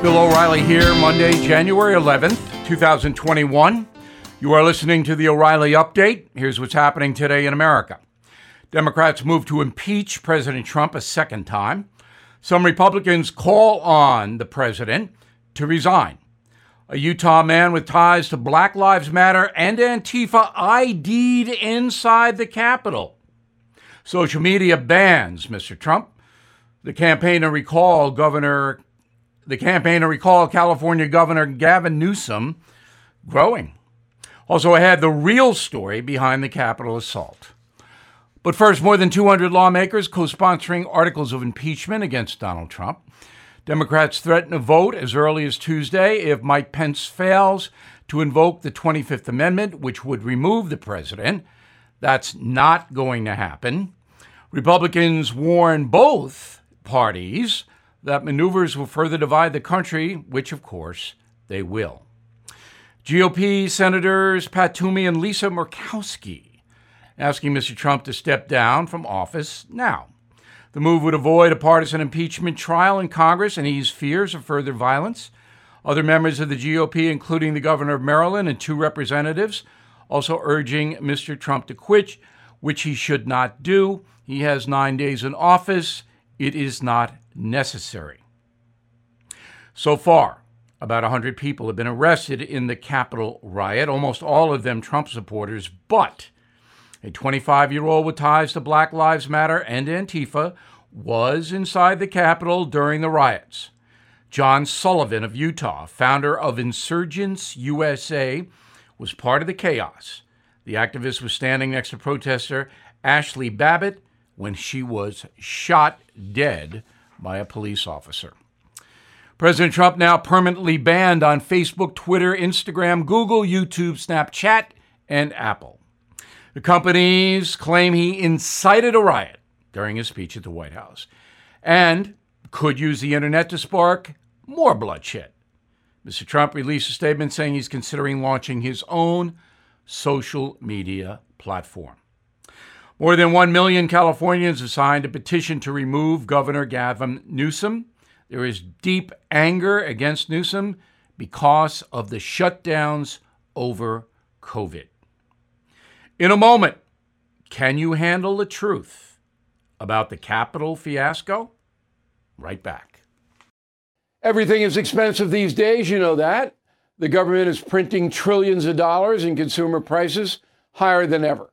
Bill O'Reilly here, Monday, January 11th, 2021. You are listening to the O'Reilly Update. Here's what's happening today in America. Democrats move to impeach President Trump a second time. Some Republicans call on the president to resign. A Utah man with ties to Black Lives Matter and Antifa ID'd inside the Capitol. Social media bans Mr. Trump. The campaign to recall Governor the campaign to recall California Governor Gavin Newsom growing. Also ahead, the real story behind the Capitol assault. But first, more than 200 lawmakers co sponsoring articles of impeachment against Donald Trump. Democrats threaten to vote as early as Tuesday if Mike Pence fails to invoke the 25th Amendment, which would remove the president. That's not going to happen. Republicans warn both parties that maneuvers will further divide the country, which, of course, they will. GOP Senators Pat Toomey and Lisa Murkowski asking Mr. Trump to step down from office now. The move would avoid a partisan impeachment trial in Congress and ease fears of further violence. Other members of the GOP, including the governor of Maryland and two representatives, also urging Mr. Trump to quit, which he should not do. He has nine days in office. It is not necessary. So far, about 100 people have been arrested in the Capitol riot, almost all of them Trump supporters, but a 25 year old with ties to Black Lives Matter and Antifa was inside the Capitol during the riots. John Sullivan of Utah, founder of Insurgence USA, was part of the chaos. The activist was standing next to protester Ashli Babbitt when she was shot dead by a police officer. President Trump now permanently banned on Facebook, Twitter, Instagram, Google, YouTube, Snapchat, and Apple. The companies claim he incited a riot during his speech at the White House and could use the internet to spark more bloodshed. Mr. Trump released a statement saying he's considering launching his own social media platform. More than 1 million Californians have signed a petition to remove Governor Gavin Newsom. There is deep anger against Newsom because of the shutdowns over COVID. In a moment, can you handle the truth about the Capitol fiasco? Right back. Everything is expensive these days, you know that. The government is printing trillions of dollars and consumer prices higher than ever.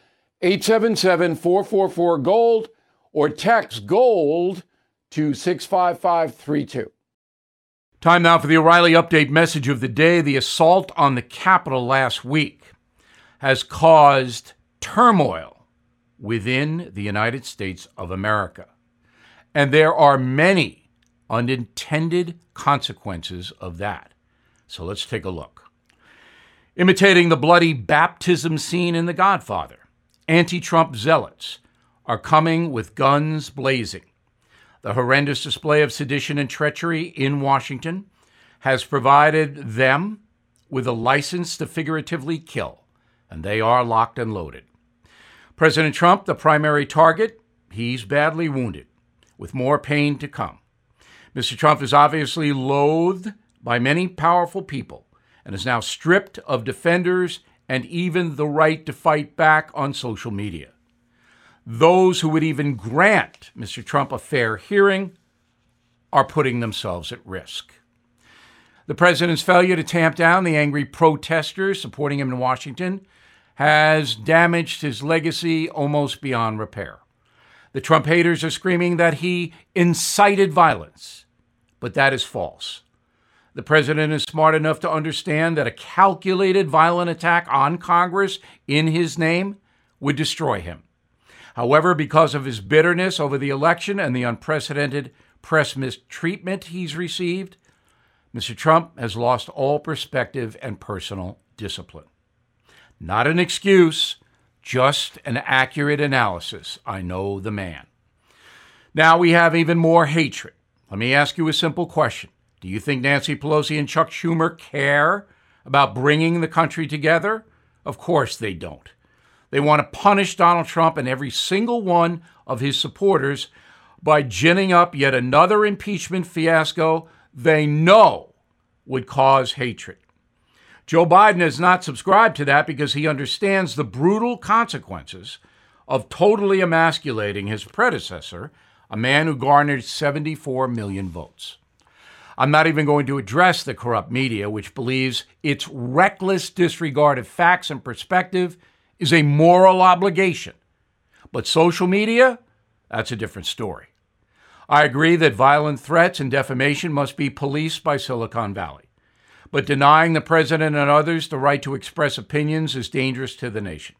877 444 GOLD or text GOLD to 65532. Time now for the O'Reilly Update message of the day. The assault on the Capitol last week has caused turmoil within the United States of America. And there are many unintended consequences of that. So let's take a look. Imitating the bloody baptism scene in The Godfather, anti Trump zealots are coming with guns blazing. The horrendous display of sedition and treachery in Washington has provided them with a license to figuratively kill, and they are locked and loaded. President Trump, the primary target, he's badly wounded, with more pain to come. Mr. Trump is obviously loathed by many powerful people and is now stripped of defenders and even the right to fight back on social media. Those who would even grant Mr. Trump a fair hearing are putting themselves at risk. The president's failure to tamp down the angry protesters supporting him in Washington has damaged his legacy almost beyond repair. The Trump haters are screaming that he incited violence, but that is false. The president is smart enough to understand that a calculated violent attack on Congress in his name would destroy him. However, because of his bitterness over the election and the unprecedented press mistreatment he's received, Mr. Trump has lost all perspective and personal discipline. Not an excuse, just an accurate analysis. I know the man. Now we have even more hatred. Let me ask you a simple question do you think Nancy Pelosi and Chuck Schumer care about bringing the country together? Of course they don't. They want to punish Donald Trump and every single one of his supporters by ginning up yet another impeachment fiasco they know would cause hatred. Joe Biden has not subscribed to that because he understands the brutal consequences of totally emasculating his predecessor, a man who garnered 74 million votes. I'm not even going to address the corrupt media, which believes its reckless disregard of facts and perspective is a moral obligation. But social media, that's a different story. I agree that violent threats and defamation must be policed by Silicon Valley. But denying the president and others the right to express opinions is dangerous to the nation.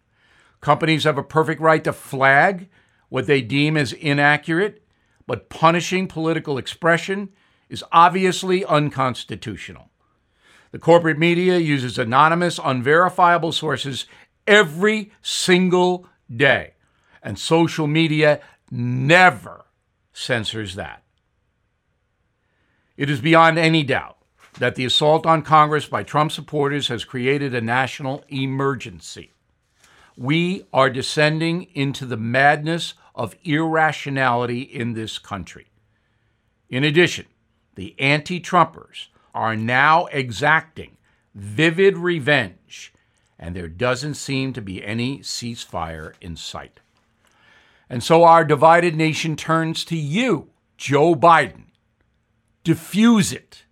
Companies have a perfect right to flag what they deem as inaccurate, but punishing political expression is obviously unconstitutional. The corporate media uses anonymous, unverifiable sources every single day, and social media never censors that. It is beyond any doubt that the assault on Congress by Trump supporters has created a national emergency. We are descending into the madness of irrationality in this country. In addition, the anti Trumpers are now exacting vivid revenge, and there doesn't seem to be any ceasefire in sight. And so our divided nation turns to you, Joe Biden. Diffuse it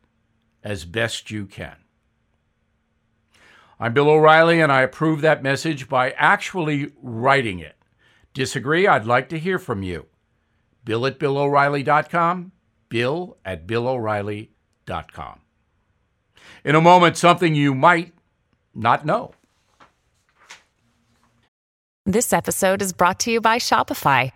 as best you can. I'm Bill O'Reilly, and I approve that message by actually writing it. Disagree? I'd like to hear from you. Bill at BillO'Reilly.com, Bill at BillO'Reilly.com. In a moment, something you might not know. This episode is brought to you by Shopify.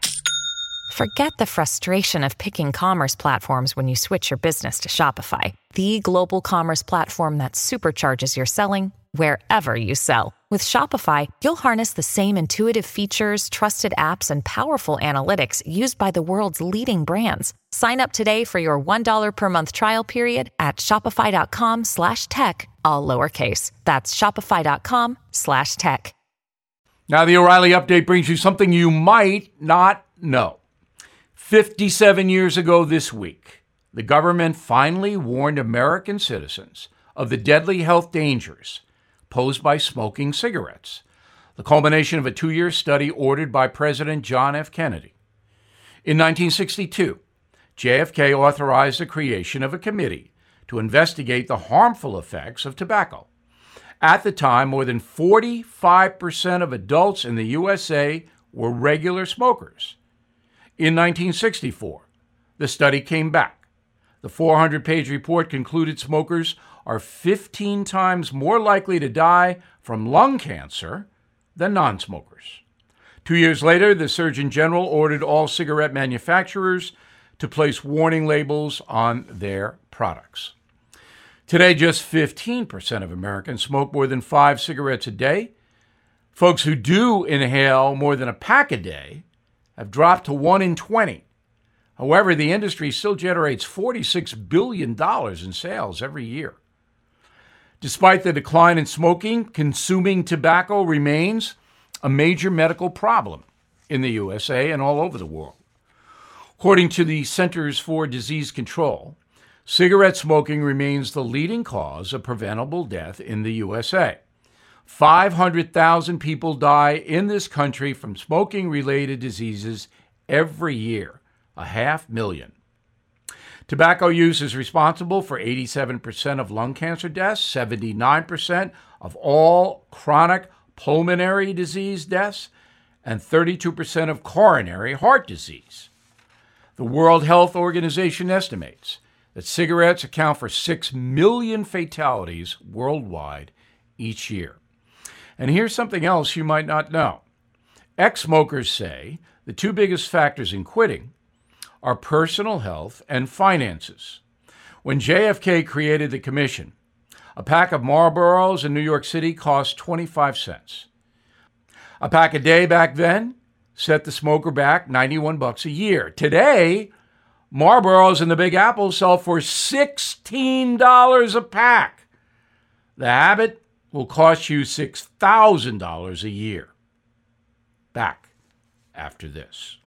Forget the frustration of picking commerce platforms when you switch your business to Shopify, the global commerce platform that supercharges your selling wherever you sell. With Shopify, you'll harness the same intuitive features, trusted apps, and powerful analytics used by the world's leading brands. Sign up today for your $1 per month trial period at shopify.com slash tech, all lowercase. That's shopify.com slash tech. Now, the O'Reilly update brings you something you might not know. 57 years ago this week, the government finally warned American citizens of the deadly health dangers posed by smoking cigarettes, the culmination of a two year study ordered by President John F. Kennedy. In 1962, JFK authorized the creation of a committee to investigate the harmful effects of tobacco. At the time, more than 45% of adults in the USA were regular smokers. In 1964, the study came back. The 400 page report concluded smokers are 15 times more likely to die from lung cancer than non smokers. Two years later, the Surgeon General ordered all cigarette manufacturers to place warning labels on their products. Today, just 15% of Americans smoke more than five cigarettes a day. Folks who do inhale more than a pack a day have dropped to 1 in 20. However, the industry still generates $46 billion in sales every year. Despite the decline in smoking, consuming tobacco remains a major medical problem in the USA and all over the world. According to the Centers for Disease Control, cigarette smoking remains the leading cause of preventable death in the USA. 500,000 people die in this country from smoking related diseases every year, a half million. Tobacco use is responsible for 87% of lung cancer deaths, 79% of all chronic pulmonary disease deaths, and 32% of coronary heart disease. The World Health Organization estimates that cigarettes account for 6 million fatalities worldwide each year. And here's something else you might not know ex smokers say the two biggest factors in quitting are personal health and finances. When JFK created the commission, a pack of Marlboros in New York City cost 25 cents. A pack a day back then set the smoker back 91 bucks a year. Today, Marlboros in the Big Apple sell for $16 a pack. The habit will cost you $6,000 a year. Back after this.